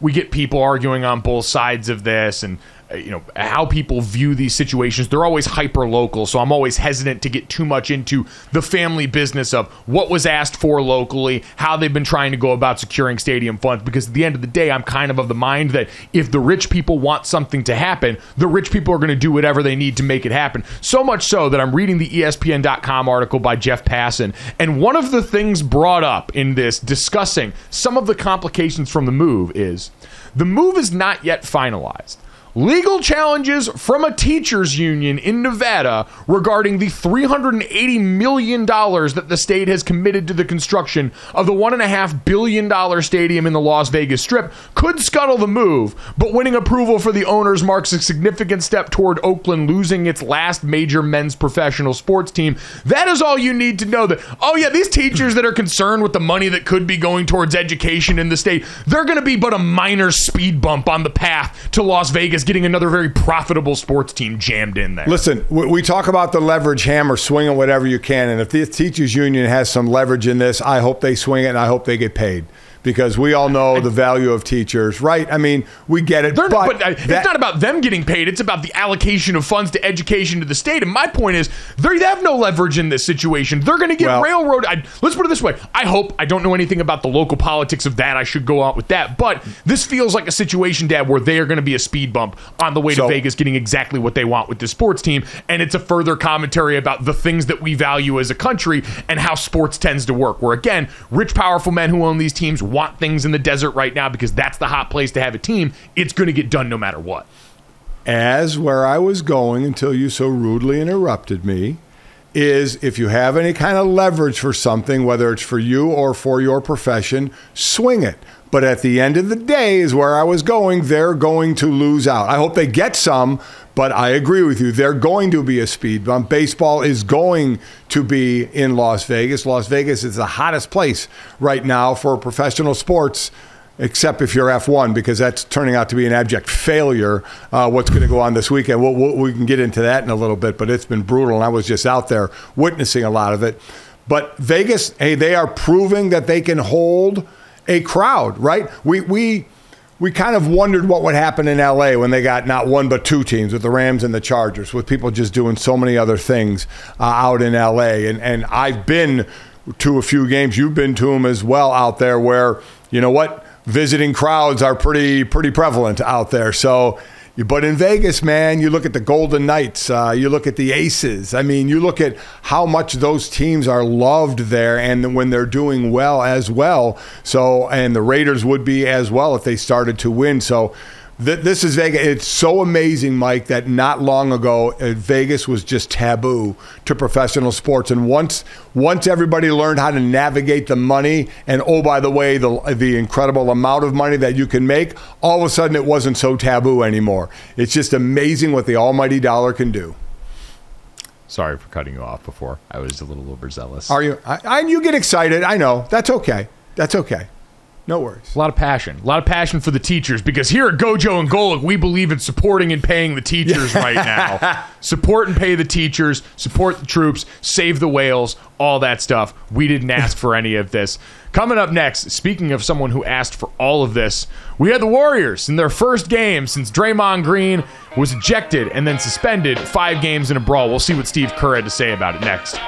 we get people arguing on both sides of this and Uh, you know how people view these situations they're always hyper local so i'm always hesitant to get too much into the family business of what was asked for locally how they've been trying to go about securing stadium funds because at the end of the day i'm kind of of the mind that if the rich people want something to happen the rich people are going to do whatever they need to make it happen so much so that i'm reading the espn.com article by jeff passan and one of the things brought up in this discussing some of the complications from the move is the move is not yet finalized. Legal challenges from a teachers union in Nevada regarding the $380 million that the state has committed to the construction of the $1.5 billion stadium in the Las Vegas Strip could scuttle the move, but winning approval for the owners marks a significant step toward Oakland losing its last major men's professional sports team. That is all you need to know that, oh, yeah, these teachers that are concerned with the money that could be going towards education in the state, they're going to be but a minor speed bump on the path to Las Vegas getting another very profitable sports team jammed in there. Listen, we, talk about the leverage hammer, swing it whatever you can. And if the teachers union has some leverage in this, I hope they swing it and I hope they get paid because we all know the value of teachers, right? I mean, we get it. They're but not, but uh, that- it's not about them getting paid. It's about the allocation of funds to education to the state. And my point is, they have no leverage in this situation. They're going to get Well- railroaded. I, let's put it this way: I hope I don't know anything about the local politics of that. I should go out with that. But this feels like a situation, Dad, where they are going to be a speed bump on the way So- to Vegas, getting exactly what they want with the sports team. And it's a further commentary about the things that we value as a country and how sports tends to work. Where again, rich, powerful men who own these teams want things in the desert right now because that's the hot place to have a team. It's going to get done no matter what. as where I was going until you so rudely interrupted me is if you have any kind of leverage for something, whether it's for you or for your profession, swing it. But at the end of the day, is where I was going, they're going to lose out. I hope they get some, but I agree with you. They're going to be a speed bump. Baseball is going to be in Las Vegas. Las Vegas is the hottest place right now for professional sports except if you're F1, because that's turning out to be an abject failure. Uh, what's going to go on this weekend? We'll, we'll, we can get into that in a little bit, but it's been brutal, and I was just out there witnessing a lot of it. But Vegas, hey, they are proving that they can hold a crowd, right? We we we kind of wondered what would happen in LA when they got not one but two teams with the Rams and the Chargers, with people just doing so many other things uh, out in LA. And and I've been to a few games. You've been to them as well out there, where you know what visiting crowds are pretty pretty prevalent out there. So but in Vegas, man, you look at the Golden Knights, uh, you look at the Aces. I mean, you look at how much those teams are loved there, and when they're doing well as well. So, and the Raiders would be as well if they started to win. So, this is Vegas. It's so amazing, Mike, that not long ago uh, Vegas was just taboo to professional sports, and once once everybody learned how to navigate the money, and oh by the way, the the incredible amount of money that you can make, all of a sudden it wasn't so taboo anymore. It's just amazing what the almighty dollar can do. Sorry for cutting you off before. I was a little overzealous. Are you? I, I you get excited. I know. That's okay. That's okay. No worries. A lot of passion. A lot of passion for the teachers because here at Gojo and Golic, we believe in supporting and paying the teachers right now. <laughs> Support and pay the teachers, support the troops, save the whales, all that stuff. We didn't ask for any of this. Coming up next, speaking of someone who asked for all of this, we had the Warriors in their first game since Draymond Green was ejected and then suspended five games in a brawl. We'll see what Steve Kerr had to say about it next.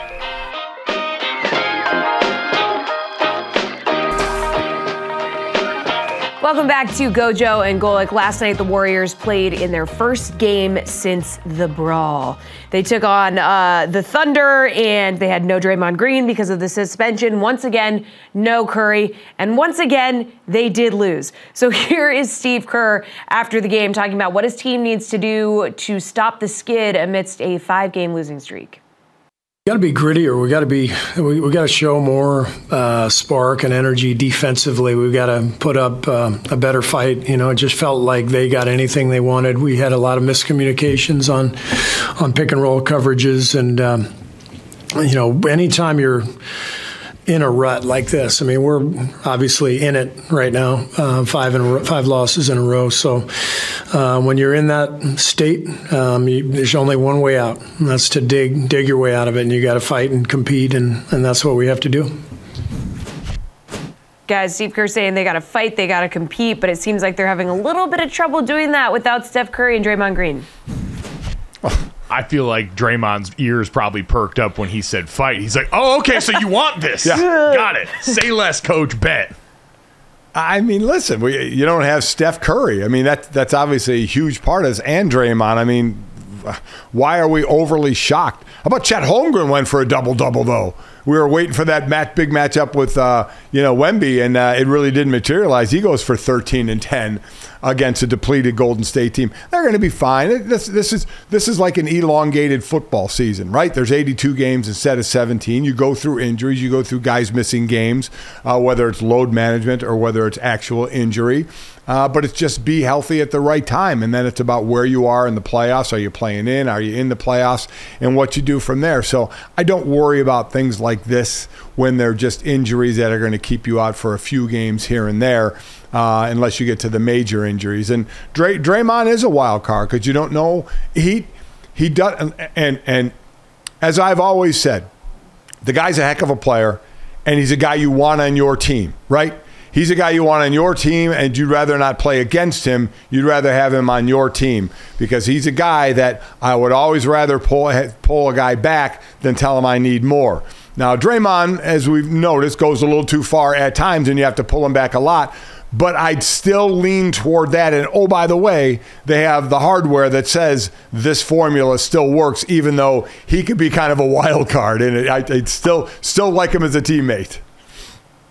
Welcome back to Gojo and Golic. Last night, the Warriors played in their first game since the brawl. They took on uh, the Thunder, and they had no Draymond Green because of the suspension. Once again, no Curry, and once again, they did lose. So <laughs> here is Steve Kerr after the game talking about what his team needs to do to stop the skid amidst a five-game losing streak got to be grittier. We got to be. We, we got to show more uh, spark and energy defensively. We've got to put up uh, a better fight. You know, it just felt like they got anything they wanted. We had a lot of miscommunications on on pick and roll coverages, and um, you know, anytime you're in a rut like this. I mean, we're obviously in it right now, uh, five in five losses in a row. So uh, when you're in that state, um, you, there's only one way out, and that's to dig dig your way out of it. And you got to fight and compete, and, and that's what we have to do. Guys, Steve Kerr saying they got to fight, they got to compete, but it seems like they're having a little bit of trouble doing that without Steph Curry and Draymond Green. <laughs> I feel like Draymond's ears probably perked up when he said fight. He's like, oh, okay, so you want this. <laughs> yeah. Got it. Say less, coach, bet. I mean, listen, we, you don't have Steph Curry. I mean, that, that's obviously a huge part of this, and Draymond. I mean, why are we overly shocked? How about Chet Holmgren went for a double double though? We were waiting for that match, big matchup with uh, you know Wemby, and uh, it really didn't materialize. He goes for 13 and 10 against a depleted Golden State team. They're going to be fine. This, this is this is like an elongated football season, right? There's 82 games instead of 17. You go through injuries, you go through guys missing games, uh, whether it's load management or whether it's actual injury. Uh, but it's just be healthy at the right time. And then it's about where you are in the playoffs. Are you playing in? Are you in the playoffs? And what you do from there. So I don't worry about things like this when they're just injuries that are going to keep you out for a few games here and there. Uh, unless you get to the major injuries, and Dray- Draymond is a wild card because you don't know he he does and and as I've always said, the guy's a heck of a player, and he's a guy you want on your team, right? he's a guy you want on your team, and you'd rather not play against him. You'd rather have him on your team because he's a guy that I would always rather pull pull a guy back than tell him I need more. Now, Draymond, as we've noticed, goes a little too far at times, and you have to pull him back a lot. But I'd still lean toward that. And oh, by the way, they have the hardware that says this formula still works, even though he could be kind of a <laughs> wild card. And I'd still still like him as a teammate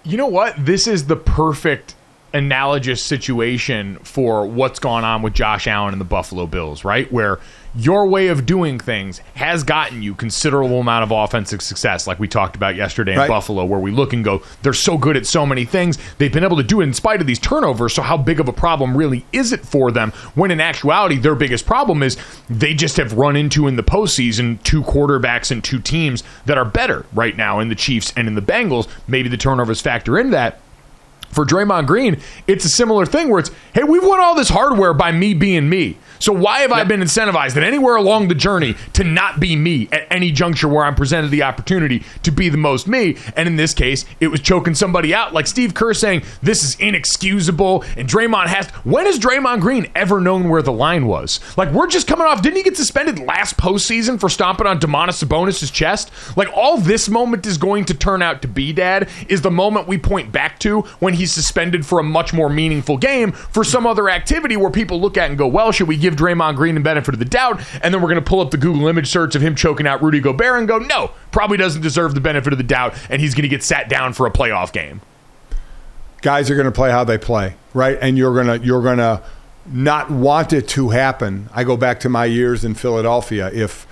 you know what? This is the perfect analogous situation for what's gone on with Josh Allen and the Buffalo Bills, right? Where your way of doing things has gotten you considerable amount of offensive success, like we talked about yesterday in right. Buffalo, where we look and go, they're so good at so many things. They've been able to do it in spite of these turnovers. So, how big of a problem really is it for them? When in actuality, their biggest problem is they just have run into in the postseason two quarterbacks and two teams that are better right now in the Chiefs and in the Bengals. Maybe the turnovers factor in that. For Draymond Green, it's a similar thing where it's, hey, we've won all this hardware by me being me. So why have I been incentivized at anywhere along the journey to not be me at any juncture where I'm presented the opportunity to be the most me? And in this case, it was choking somebody out, like Steve Kerr saying this is inexcusable. And Draymond has. When has Draymond Green ever known where the line was? Like we're just coming off. Didn't he get suspended last postseason for stomping on Domantas Sabonis' chest? Like all this moment is going to turn out to be, Dad, is the moment we point back to when he's suspended for a much more meaningful game for some other activity where people look at and go, well, should we give Draymond Green the benefit of the doubt? And then we're going to pull up the Google image search of him choking out Rudy Gobert and go, no, probably doesn't deserve the benefit of the doubt, and he's going to get sat down for a playoff game. Guys are going to play how they play, right? And you're going to you're going to not want it to happen. I go back to my years in Philadelphia. If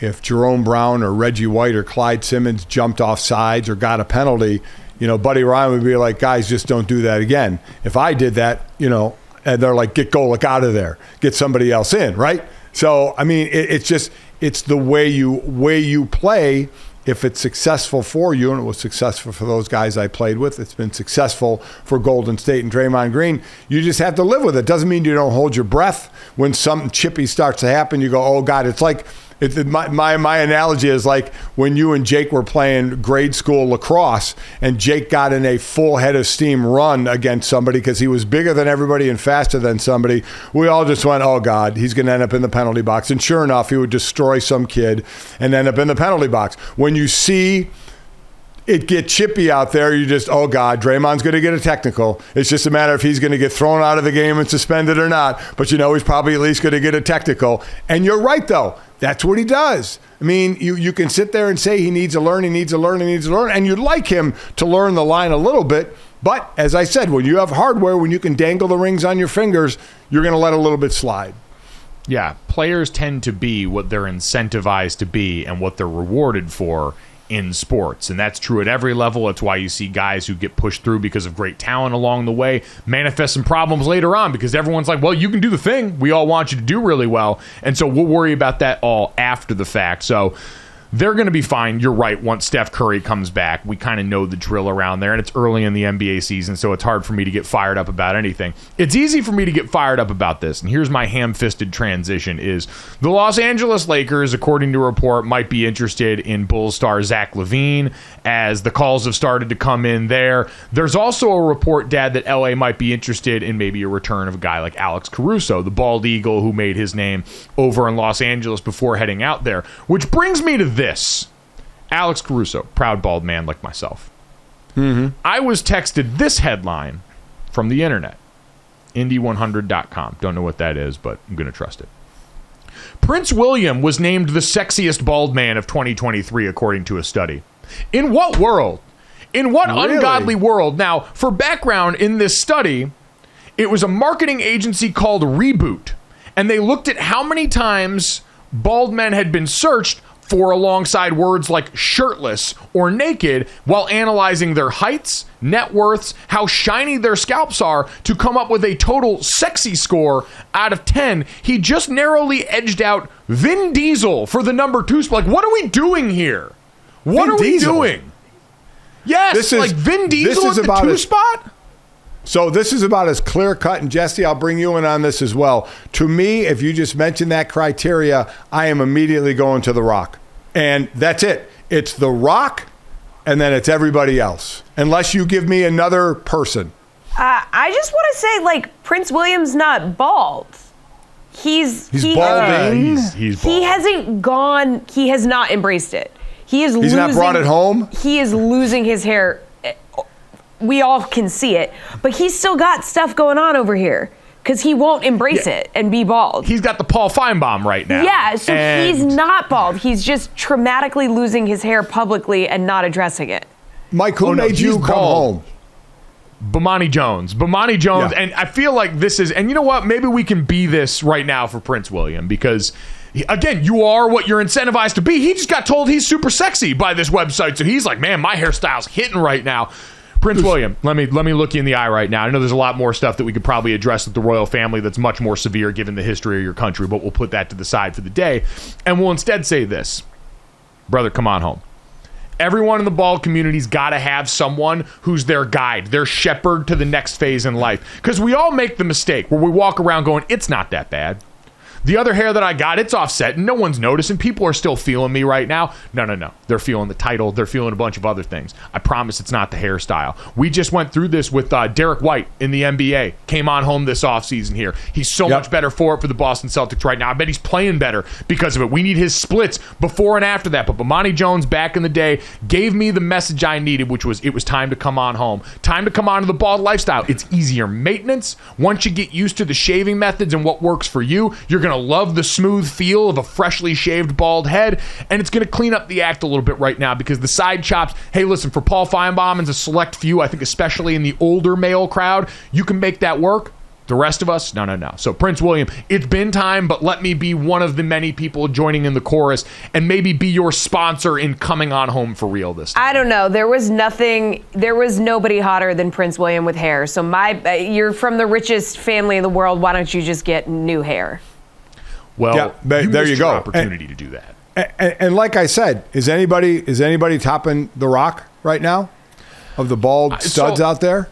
if Jerome Brown or Reggie White or Clyde Simmons jumped off sides or got a penalty, you know, Buddy Ryan would be like, guys, just don't do that again. If I did that, you know, and they're like, get Golic out of there, get somebody else in, right? So, I mean, it, it's just, it's the way you, way you play. If it's successful for you, and it was successful for those guys I played with, it's been successful for Golden State and Draymond Green. You just have to live with it. Doesn't mean you don't hold your breath when something chippy starts to happen. You go, oh God, it's like it, my, my, my analogy is like when you and Jake were playing grade school lacrosse and Jake got in a full head of steam run against somebody because he was bigger than everybody and faster than somebody. We all just went, oh God, he's going to end up in the penalty box. And sure enough, he would destroy some kid and end up in the penalty box. When you see it get chippy out there, you just, oh God, Draymond's going to get a technical. It's just a matter if he's going to get thrown out of the game and suspended or not. But you know, he's probably at least going to get a technical. And you're right, though. That's what he does. I mean, you, you can sit there and say he needs to learn, he needs to learn, he needs to learn, and you'd like him to learn the line a little bit. But as I said, when you have hardware, when you can dangle the rings on your fingers, you're going to let a little bit slide. Yeah, players tend to be what they're incentivized to be and what they're rewarded for in sports. And that's true at every level. It's why you see guys who get pushed through because of great talent along the way manifest some problems later on because everyone's like, well, you can do the thing. We all want you to do really well. And so we'll worry about that all after the fact. So, they're going to be fine. You're right. Once Steph Curry comes back, we kind of know the drill around there, and it's early in the NBA season, so it's hard for me to get fired up about anything. It's easy for me to get fired up about this, and here's my ham-fisted transition: is the Los Angeles Lakers, according to a report, might be interested in Bulls star Zach LaVine, as the calls have started to come in there. There's also a report, Dad, that LA might be interested in maybe a return of a guy like Alex Caruso, the bald eagle who made his name over in Los Angeles before heading out there. Which brings me to this this Alex Caruso, proud bald man like myself. Mm-hmm. I was texted this headline from the internet Indy100.com. Don't know what that is, but I'm going to trust it. Prince William was named the sexiest bald man of 2023, according to a study. In what world? In what really? ungodly world? Now, for background in this study, it was a marketing agency called Reboot, and they looked at how many times bald men had been searched for alongside words like shirtless or naked while analyzing their heights, net worths, how shiny their scalps are to come up with a total sexy score out of 10. He just narrowly edged out Vin Diesel for the number two spot. Like, what are we doing here? What Vin are we doing? Yes, this is, like Vin Diesel at the two a, spot? So this is about as clear cut, and Jesse, I'll bring you in on this as well. To me, if you just mention that criteria, I am immediately going to The Rock, and that's it. It's The Rock, and then it's everybody else, unless you give me another person. Uh, I just want to say, like Prince William's not bald. He's he's he, balding. He's, he's bald. He hasn't gone. He has not embraced it. He is. He's losing, not brought it home. He is losing his hair we all can see it, but he's still got stuff going on over here because he won't embrace yeah. it and be bald. He's got the Paul Finebaum right now. Yeah, so and he's not bald. He's just traumatically losing his hair publicly and not addressing it. Mike, who oh, made no, you come bald. home? Bomani Jones. Bomani Jones. Yeah. And I feel like this is, and you know what? Maybe we can be this right now for Prince William because, again, you are what you're incentivized to be. He just got told he's super sexy by this website. So he's like, man, my hairstyle's hitting right now. Prince William, let me let me look you in the eye right now. I know there's a lot more stuff that we could probably address with the royal family that's much more severe given the history of your country, but we'll put that to the side for the day, and we'll instead say this, brother, come on home. Everyone in the ball community's got to have someone who's their guide, their shepherd to the next phase in life. Because we all make the mistake where we walk around going, it's not that bad. The other hair that I got, it's offset, and no one's noticing. People are still feeling me right now. No, no, no. They're feeling the title. They're feeling a bunch of other things. I promise it's not the hairstyle. We just went through this with uh, Derrick White in the NBA. Came on home this offseason here. He's so Yep. much better for it for the Boston Celtics right now. I bet he's playing better because of it. We need his splits before and after that. But Bomani Jones back in the day gave me the message I needed, which was it was time to come on home. Time to come on to the bald lifestyle. It's easier maintenance. Once you get used to the shaving methods and what works for you, you're going to love the smooth feel of a freshly shaved bald head. And it's going to clean up the act a little bit right now because the side chops, hey, listen, for Paul Finebaum and a select few, I think especially in the older male crowd, you can make that work. The rest of us, no, no, no. So, Prince William, it's been time, but let me be one of the many people joining in the chorus and maybe be your sponsor in coming on home for real this time. I don't know. There was nothing. There was nobody hotter than Prince William with hair. So my, you're from the richest family in the world. Why don't you just get new hair? Well, Yeah, there- you there you go. opportunity to do that. And, and like I said, is anybody is anybody topping The Rock right now? Of the bald uh, so- studs out there?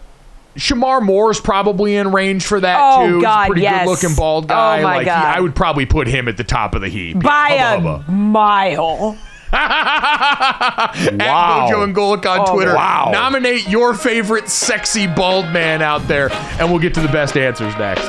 Shemar Moore's probably in range for that Oh, too. He's God, a pretty yes. good looking bald guy. Oh, guy. my like he- God. I would probably put him at the top of the heap. By Hubba, a hubba. mile. <laughs> At Wow. Gojo and Golic on Oh, Twitter. wow. Nominate your favorite sexy bald man out there, and we'll get to the best answers next.